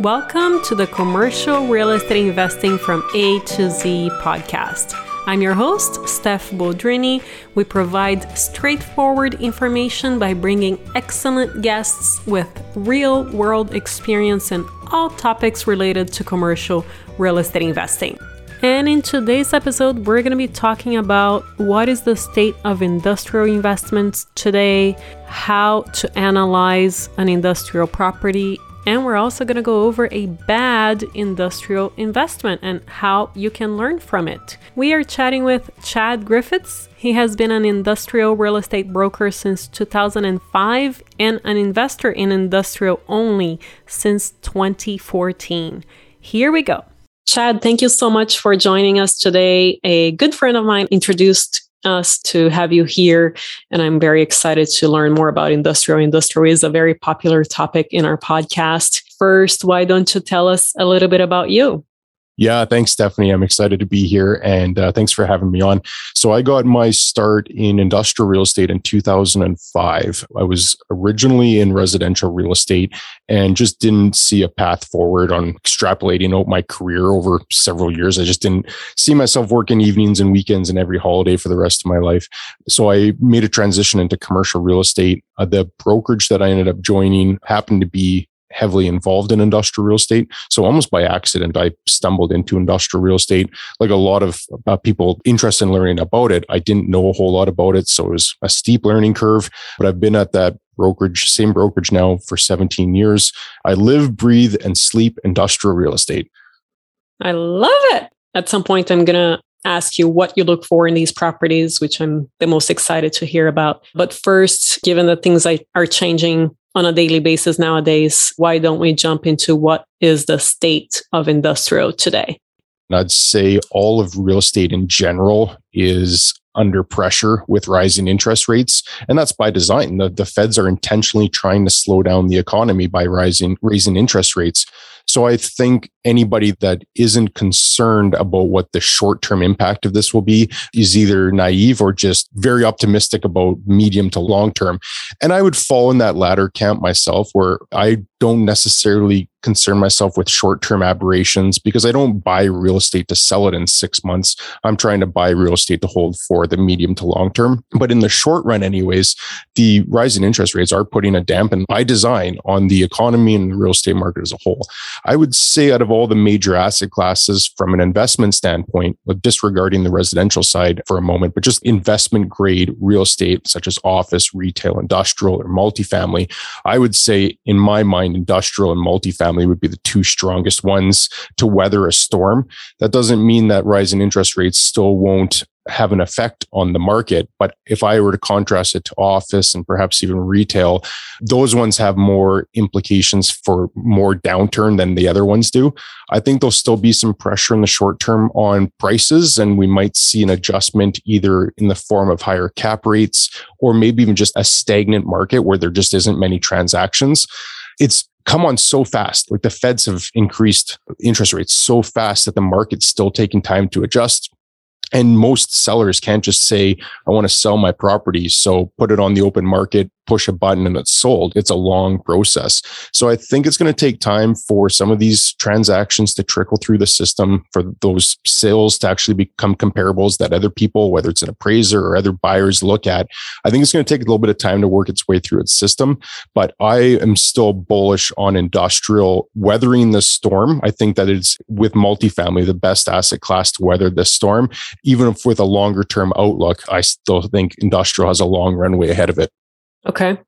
Welcome to the Commercial Real Estate Investing from A to Z podcast. I'm your host, Steph Boldrini. We provide straightforward information by bringing excellent guests with real world experience in all topics related to commercial real estate investing. And in today's episode, we're going to be talking about what is the state of industrial investments today, how to analyze an industrial property, and we're also going to go over a bad industrial investment and how you can learn from it. We are chatting with Chad Griffiths. He has been an industrial real estate broker since 2005 and an investor in industrial only since 2014. Here we go. Chad, thank you so much for joining us today. A good friend of mine introduced us to have you here, and I'm very excited to learn more about industrial. Industrial is a very popular topic in our podcast. First, why don't you tell us a little bit about you? Yeah, thanks, Stephanie. I'm excited to be here and uh, thanks for having me on. So, I got my start in industrial real estate in 2005. I was originally in residential real estate and just didn't see a path forward on extrapolating out my career over several years. I just didn't see myself working evenings and weekends and every holiday for the rest of my life. So, I made a transition into commercial real estate. Uh, the brokerage that I ended up joining happened to be heavily involved in industrial real estate. So almost by accident, I stumbled into industrial real estate. Like a lot of uh, people interested in learning about it, I didn't know a whole lot about it. So it was a steep learning curve, but I've been at that brokerage, same brokerage now for 17 years. I live, breathe, and sleep industrial real estate. I love it. At some point, I'm going to ask you what you look for in these properties, which I'm the most excited to hear about. But first, given that things are changing on a daily basis nowadays, why don't we jump into what is the state of industrial today? I'd say all of real estate in general is under pressure with rising interest rates. And that's by design. The, the feds are intentionally trying to slow down the economy by rising, raising interest rates. So I think anybody that isn't concerned about what the short term impact of this will be is either naive or just very optimistic about medium to long term. And I would fall in that latter camp myself, where I don't necessarily concern myself with short term aberrations because I don't buy real estate to sell it in six months. I'm trying to buy real estate to hold for the medium to long term. But in the short run, anyways, the rising interest rates are putting a dampen by design on the economy and the real estate market as a whole. I would say out of all the major asset classes from an investment standpoint, disregarding the residential side for a moment, but just investment grade real estate such as office, retail, industrial, or multifamily, I would say in my mind, industrial and multifamily would be the two strongest ones to weather a storm. That doesn't mean that rising interest rates still won't have an effect on the market. But if I were to contrast it to office and perhaps even retail, those ones have more implications for more downturn than the other ones do. I think there'll still be some pressure in the short term on prices, and we might see an adjustment either in the form of higher cap rates or maybe even just a stagnant market where there just isn't many transactions. It's come on so fast. Like the feds have increased interest rates so fast that the market's still taking time to adjust. And most sellers can't just say, I want to sell my property. So put it on the open market, push a button and it's sold. It's a long process. So I think it's going to take time for some of these transactions to trickle through the system for those sales to actually become comparables that other people, whether it's an appraiser or other buyers look at. I think it's going to take a little bit of time to work its way through its system, but I am still bullish on industrial weathering the storm. I think that it's with multifamily, the best asset class to weather the storm. Even if with a longer term outlook, I still think industrial has a long runway ahead of it. Okay.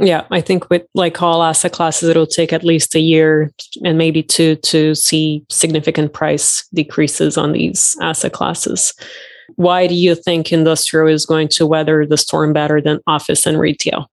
Yeah, I think with like all asset classes, it'll take at least a year and maybe two to see significant price decreases on these asset classes. Why do you think industrial is going to weather the storm better than office and retail?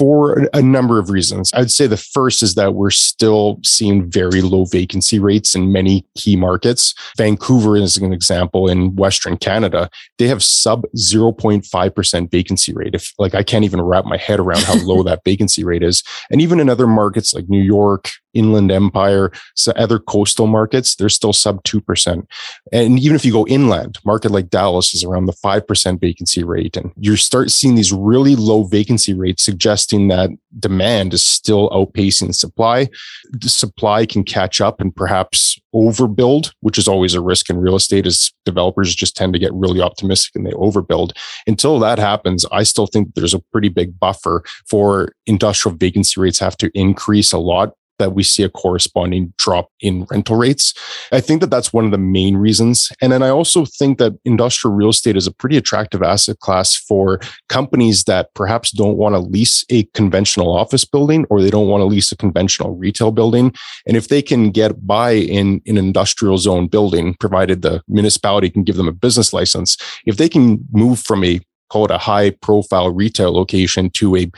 For a number of reasons. I'd say the first is that we're still seeing very low vacancy rates in many key markets. Vancouver is an example in Western Canada. They have sub 0.5% vacancy rate. If like I can't even wrap my head around how low that vacancy rate is. And even in other markets like New York, Inland Empire, so other coastal markets, they're still sub 2%. And even if you go inland, market like Dallas is around the 5% vacancy rate. And you start seeing these really low vacancy rates suggesting that demand is still outpacing supply. The supply can catch up and perhaps overbuild, which is always a risk in real estate as developers just tend to get really optimistic and they overbuild. Until that happens, I still think there's a pretty big buffer for industrial vacancy rates have to increase a lot that we see a corresponding drop in rental rates. I think that that's one of the main reasons. And then I also think that industrial real estate is a pretty attractive asset class for companies that perhaps don't want to lease a conventional office building or they don't want to lease a conventional retail building. And if they can get by in, an industrial zone building, provided the municipality can give them a business license, if they can move from a call it a high profile retail location to a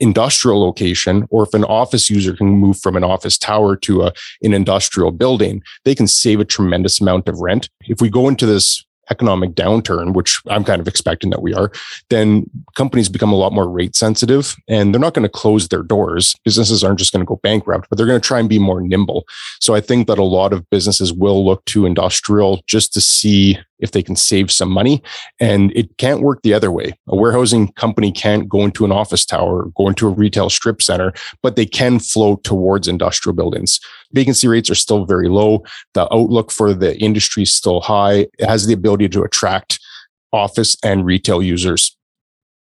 industrial location or if an office user can move from an office tower to a, an industrial building, they can save a tremendous amount of rent. If we go into this economic downturn, which I'm kind of expecting that we are, then companies become a lot more rate sensitive and they're not going to close their doors. Businesses aren't just going to go bankrupt, but they're going to try and be more nimble. So I think that a lot of businesses will look to industrial just to see if they can save some money. And it can't work the other way. A warehousing company can't go into an office tower, go into a retail strip center, but they can flow towards industrial buildings. Vacancy rates are still very low. The outlook for the industry is still high. It has the ability to attract office and retail users.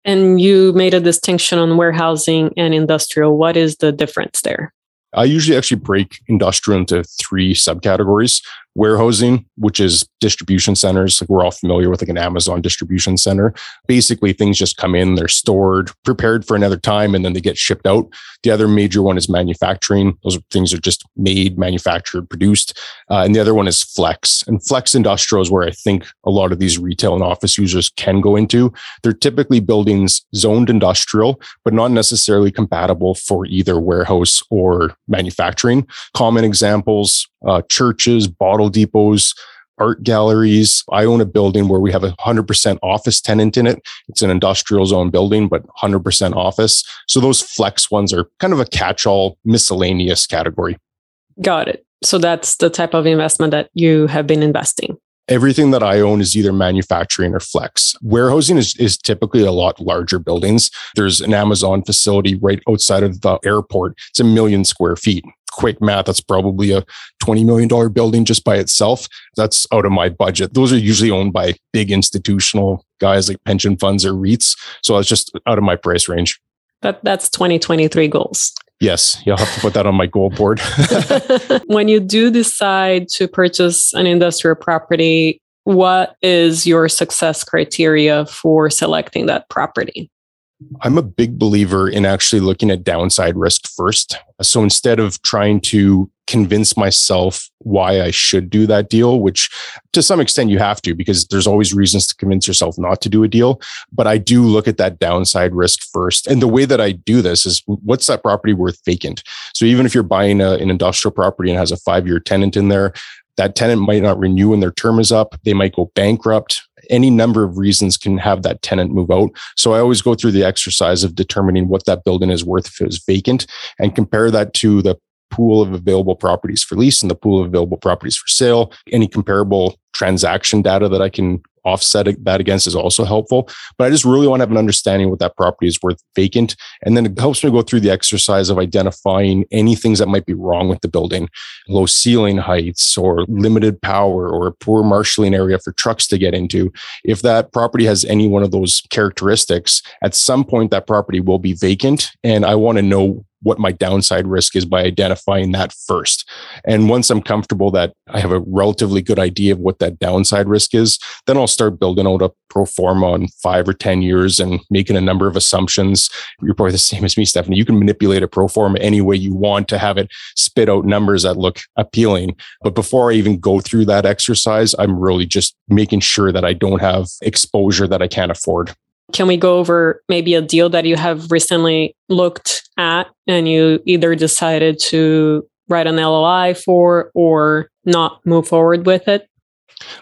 And you made a distinction on warehousing and industrial. What is the difference there? I usually actually break industrial into three subcategories warehousing, which is distribution centers. Like we're all familiar with like an Amazon distribution center. Basically, things just come in, they're stored, prepared for another time, and then they get shipped out. The other major one is manufacturing. Those things are just made, manufactured, produced. Uh, and the other one is flex. And flex industrial is where I think a lot of these retail and office users can go into. They're typically buildings zoned industrial, but not necessarily compatible for either warehouse or manufacturing. Common examples uh, churches, bottle depots, art galleries. I own a building where we have a 100% office tenant in it. It's an industrial zone building, but 100% office. So those flex ones are kind of a catch all miscellaneous category. Got it. So that's the type of investment that you have been investing. Everything that I own is either manufacturing or flex. Warehousing is, is typically a lot larger buildings. There's an Amazon facility right outside of the airport. It's a million square feet quick math, that's probably a $20 million building just by itself. That's out of my budget. Those are usually owned by big institutional guys like pension funds or REITs. So it's just out of my price range. That, that's 2023 goals. Yes, you'll have to put that on my goal board. when you do decide to purchase an industrial property, what is your success criteria for selecting that property? I'm a big believer in actually looking at downside risk first. So instead of trying to convince myself why I should do that deal, which to some extent you have to because there's always reasons to convince yourself not to do a deal. But I do look at that downside risk first. And the way that I do this is what's that property worth vacant? So even if you're buying a, an industrial property and has a five year tenant in there, that tenant might not renew when their term is up. They might go bankrupt any number of reasons can have that tenant move out. So I always go through the exercise of determining what that building is worth if it was vacant and compare that to the pool of available properties for lease and the pool of available properties for sale. Any comparable transaction data that I can offset that against is also helpful. But I just really want to have an understanding what that property is worth vacant. And then it helps me go through the exercise of identifying any things that might be wrong with the building, low ceiling heights or limited power or poor marshaling area for trucks to get into. If that property has any one of those characteristics, at some point that property will be vacant. And I want to know what my downside risk is by identifying that first. And once I'm comfortable that I have a relatively good idea of what that downside risk is, then I'll start building out a pro forma on five or 10 years and making a number of assumptions. You're probably the same as me, Stephanie. You can manipulate a pro forma any way you want to have it spit out numbers that look appealing. But before I even go through that exercise, I'm really just making sure that I don't have exposure that I can't afford. Can we go over maybe a deal that you have recently looked at and you either decided to write an LOI for or not move forward with it?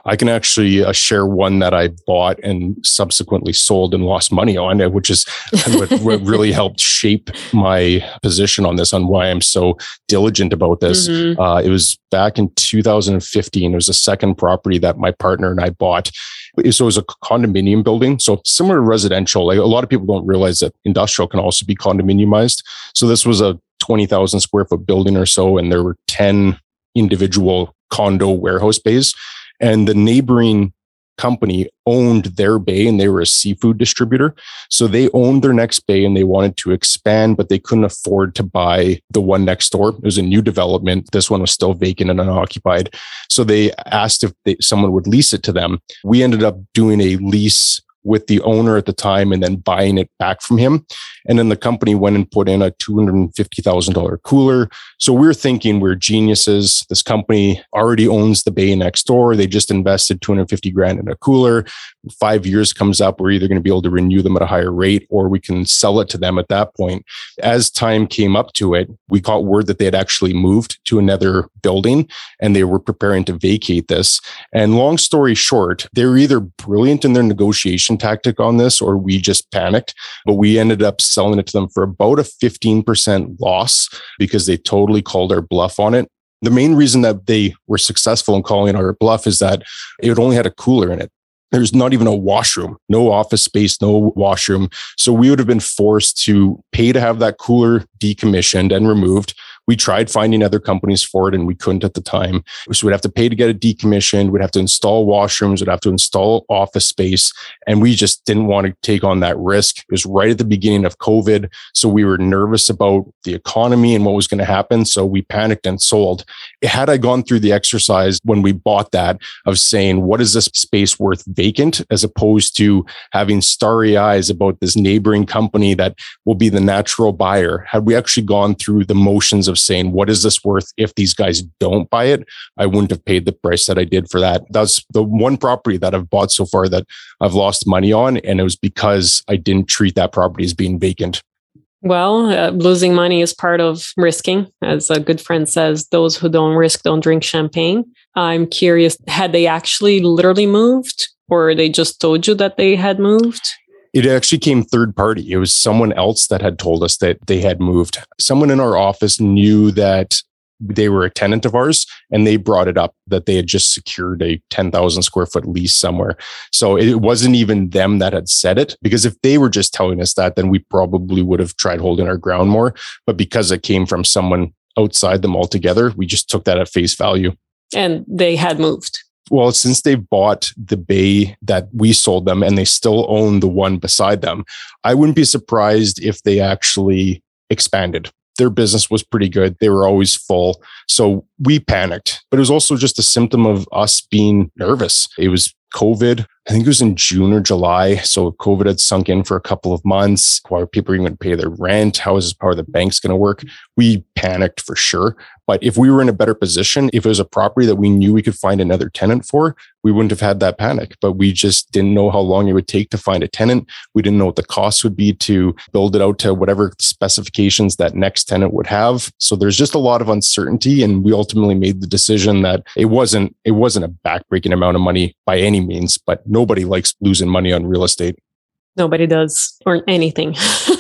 I can actually uh, share one that I bought and subsequently sold and lost money on it, which is what, what, really helped shape my position on this, on why I'm so diligent about this. Mm-hmm. Uh, it was back in 2015. It was a second property that my partner and I bought. So it was a condominium building. So similar to residential, like a lot of people don't realize that industrial can also be condominiumized. So this was a 20,000 square foot building or so, and there were 10 individual condo warehouse bays and the neighboring company owned their bay and they were a seafood distributor. So they owned their next bay and they wanted to expand, but they couldn't afford to buy the one next door. It was a new development. This one was still vacant and unoccupied. So they asked if they, someone would lease it to them. We ended up doing a lease with the owner at the time and then buying it back from him. And then the company went and put in a $250,000 cooler. So we're thinking we're geniuses. This company already owns the bay next door. They just invested 250 grand in a cooler. Five years comes up, we're either going to be able to renew them at a higher rate or we can sell it to them at that point. As time came up to it, we got word that they had actually moved to another building and they were preparing to vacate this. And long story short, they were either brilliant in their negotiation tactic on this or we just panicked. But we ended up selling it to them for about a 15% loss because they totally called our bluff on it. The main reason that they were successful in calling our bluff is that it only had a cooler in it. There's not even a washroom, no office space, no washroom. So we would have been forced to pay to have that cooler decommissioned and removed we tried finding other companies for it and we couldn't at the time. So we'd have to pay to get it decommissioned. We'd have to install washrooms. We'd have to install office space. And we just didn't want to take on that risk. It was right at the beginning of COVID. So we were nervous about the economy and what was going to happen. So we panicked and sold. Had I gone through the exercise when we bought that of saying, what is this space worth vacant as opposed to having starry eyes about this neighboring company that will be the natural buyer? Had we actually gone through the motions of saying, what is this worth if these guys don't buy it? I wouldn't have paid the price that I did for that. That's the one property that I've bought so far that I've lost money on. And it was because I didn't treat that property as being vacant. Well, uh, losing money is part of risking. As a good friend says, those who don't risk don't drink champagne. I'm curious, had they actually literally moved or they just told you that they had moved? It actually came third party. It was someone else that had told us that they had moved. Someone in our office knew that they were a tenant of ours and they brought it up that they had just secured a 10,000 square foot lease somewhere. So it wasn't even them that had said it because if they were just telling us that, then we probably would have tried holding our ground more. But because it came from someone outside them altogether, we just took that at face value. And they had moved well, since they bought the bay that we sold them and they still own the one beside them, I wouldn't be surprised if they actually expanded. Their business was pretty good. They were always full. So we panicked, but it was also just a symptom of us being nervous. It was COVID. I think it was in June or July. So COVID had sunk in for a couple of months. How are people even going to pay their rent? How is this, how of the banks going to work? We panicked for sure. But if we were in a better position, if it was a property that we knew we could find another tenant for, we wouldn't have had that panic. But we just didn't know how long it would take to find a tenant. We didn't know what the cost would be to build it out to whatever specifications that next tenant would have. So there's just a lot of uncertainty. And we ultimately made the decision that it wasn't, it wasn't a backbreaking amount of money by any means, but nobody likes losing money on real estate. Nobody does, or anything.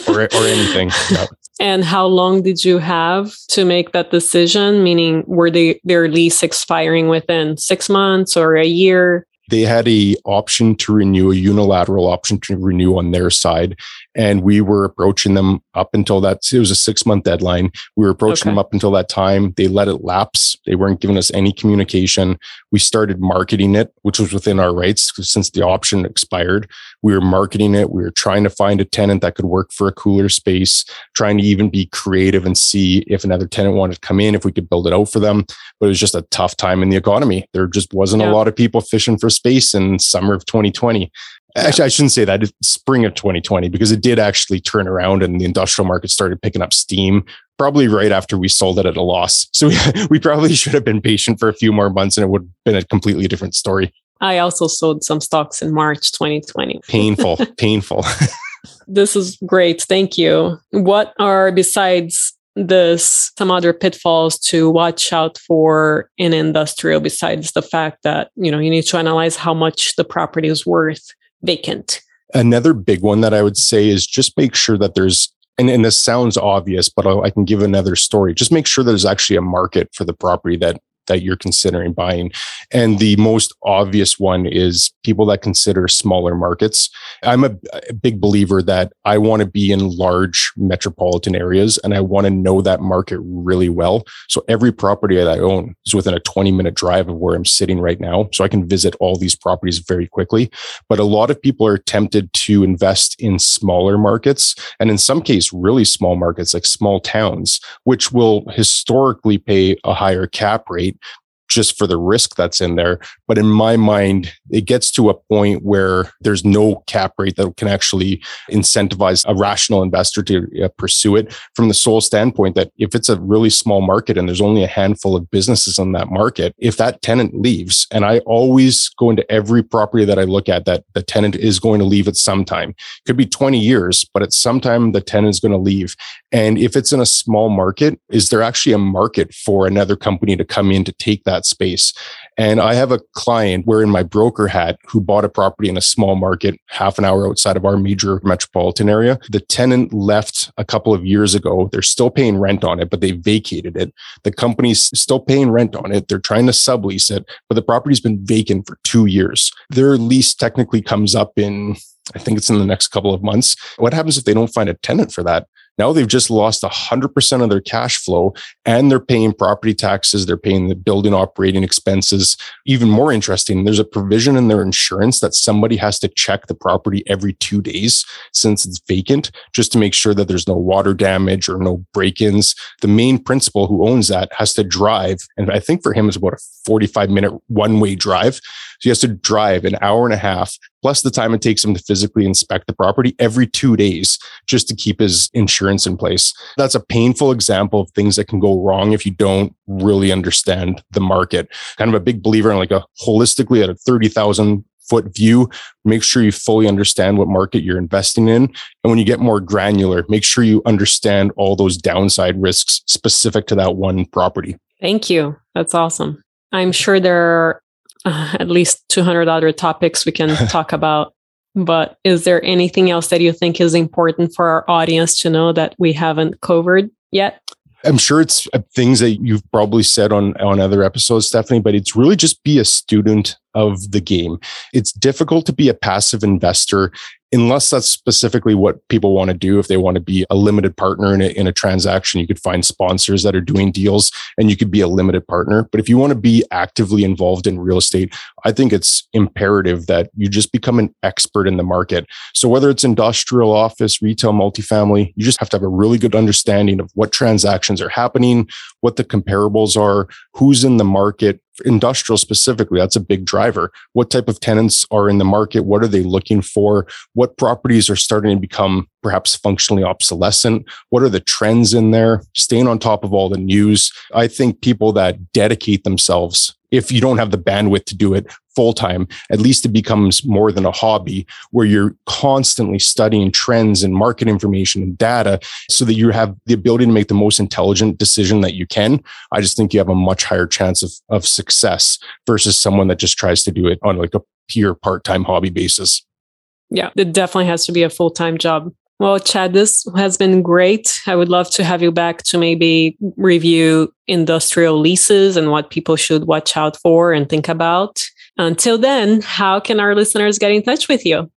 or, or anything. Yeah. And how long did you have to make that decision? Meaning, were they their lease expiring within six months or a year? They had a option to renew, a unilateral option to renew on their side, and we were approaching them up until that. It was a six month deadline. We were approaching okay. them up until that time. They let it lapse. They weren't giving us any communication. We started marketing it, which was within our rights since the option expired. We were marketing it. We were trying to find a tenant that could work for a cooler space, trying to even be creative and see if another tenant wanted to come in, if we could build it out for them. But it was just a tough time in the economy. There just wasn't yeah. a lot of people fishing for space in summer of 2020. Actually, I shouldn't say that. It's spring of 2020 because it did actually turn around and the industrial market started picking up steam probably right after we sold it at a loss. So we, we probably should have been patient for a few more months and it would have been a completely different story. I also sold some stocks in March 2020. Painful, painful. this is great. Thank you. What are, besides this some other pitfalls to watch out for in industrial besides the fact that you know you need to analyze how much the property is worth vacant. Another big one that i would say is just make sure that there's and, and this sounds obvious but i can give another story. Just make sure there's actually a market for the property that that you're considering buying. And the most obvious one is people that consider smaller markets. I'm a, a big believer that I want to be in large metropolitan areas and I want to know that market really well. So every property that I own is within a 20 minute drive of where I'm sitting right now. So I can visit all these properties very quickly. But a lot of people are tempted to invest in smaller markets and in some case, really small markets like small towns, which will historically pay a higher cap rate just for the risk that's in there. But in my mind, it gets to a point where there's no cap rate that can actually incentivize a rational investor to uh, pursue it from the sole standpoint that if it's a really small market and there's only a handful of businesses in that market, if that tenant leaves, and I always go into every property that I look at that the tenant is going to leave at some time, could be 20 years, but at some time the tenant is going to leave. And if it's in a small market, is there actually a market for another company to come in to take that space? And I have a client wearing my broker hat who bought a property in a small market half an hour outside of our major metropolitan area. The tenant left a couple of years ago. They're still paying rent on it, but they vacated it. The company's still paying rent on it. They're trying to sublease it, but the property's been vacant for two years. Their lease technically comes up in I think it's in the next couple of months. What happens if they don't find a tenant for that? Now they've just lost 100% of their cash flow and they're paying property taxes. They're paying the building operating expenses. Even more interesting, there's a provision in their insurance that somebody has to check the property every two days since it's vacant, just to make sure that there's no water damage or no break ins. The main principal who owns that has to drive. And I think for him, it's about a 45 minute one way drive. So he has to drive an hour and a half plus the time it takes him to physically inspect the property every two days just to keep his insurance in place. That's a painful example of things that can go wrong if you don't really understand the market. Kind of a big believer in like a holistically at a 30,000 foot view. Make sure you fully understand what market you're investing in. And when you get more granular, make sure you understand all those downside risks specific to that one property. Thank you. That's awesome. I'm sure there are uh, at least 200 other topics we can talk about. But is there anything else that you think is important for our audience to know that we haven't covered yet? I'm sure it's uh, things that you've probably said on on other episodes, Stephanie, but it's really just be a student of the game. It's difficult to be a passive investor unless that's specifically what people want to do. If they want to be a limited partner in a, in a transaction, you could find sponsors that are doing deals and you could be a limited partner. But if you want to be actively involved in real estate, I think it's imperative that you just become an expert in the market. So whether it's industrial, office, retail, multifamily, you just have to have a really good understanding of what transactions are happening, what the comparables are, who's in the market, industrial specifically, that's a big driver. What type of tenants are in the market? What are they looking for? What properties are starting to become perhaps functionally obsolescent? What are the trends in there? Staying on top of all the news. I think people that dedicate themselves if you don't have the bandwidth to do it full time, at least it becomes more than a hobby where you're constantly studying trends and market information and data so that you have the ability to make the most intelligent decision that you can. I just think you have a much higher chance of, of success versus someone that just tries to do it on like a pure part time hobby basis. Yeah, it definitely has to be a full time job. Well, Chad, this has been great. I would love to have you back to maybe review industrial leases and what people should watch out for and think about. Until then, how can our listeners get in touch with you?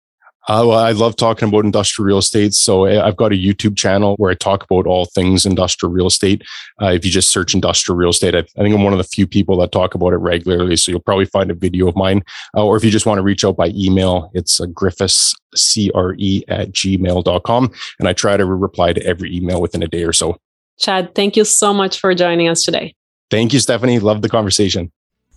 Uh, well, I love talking about industrial real estate. So eh, I've got a YouTube channel where I talk about all things industrial real estate. Uh, if you just search industrial real estate, I, I, think I'm one of the few people that talk about it regularly. So you'll probably find a video of mine. Uh, or if you just want to reach out by email, it's uh, griffiths, C-R-E at gmail.com. And I try to reply to every email within a day or so. Chad, thank you so much for joining us today. Thank you, Stephanie. Love the conversation.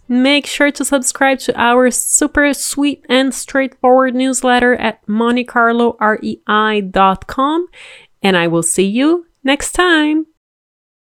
Make sure to subscribe to our super sweet and straightforward newsletter at montecarlorei.com. And I will see you next time.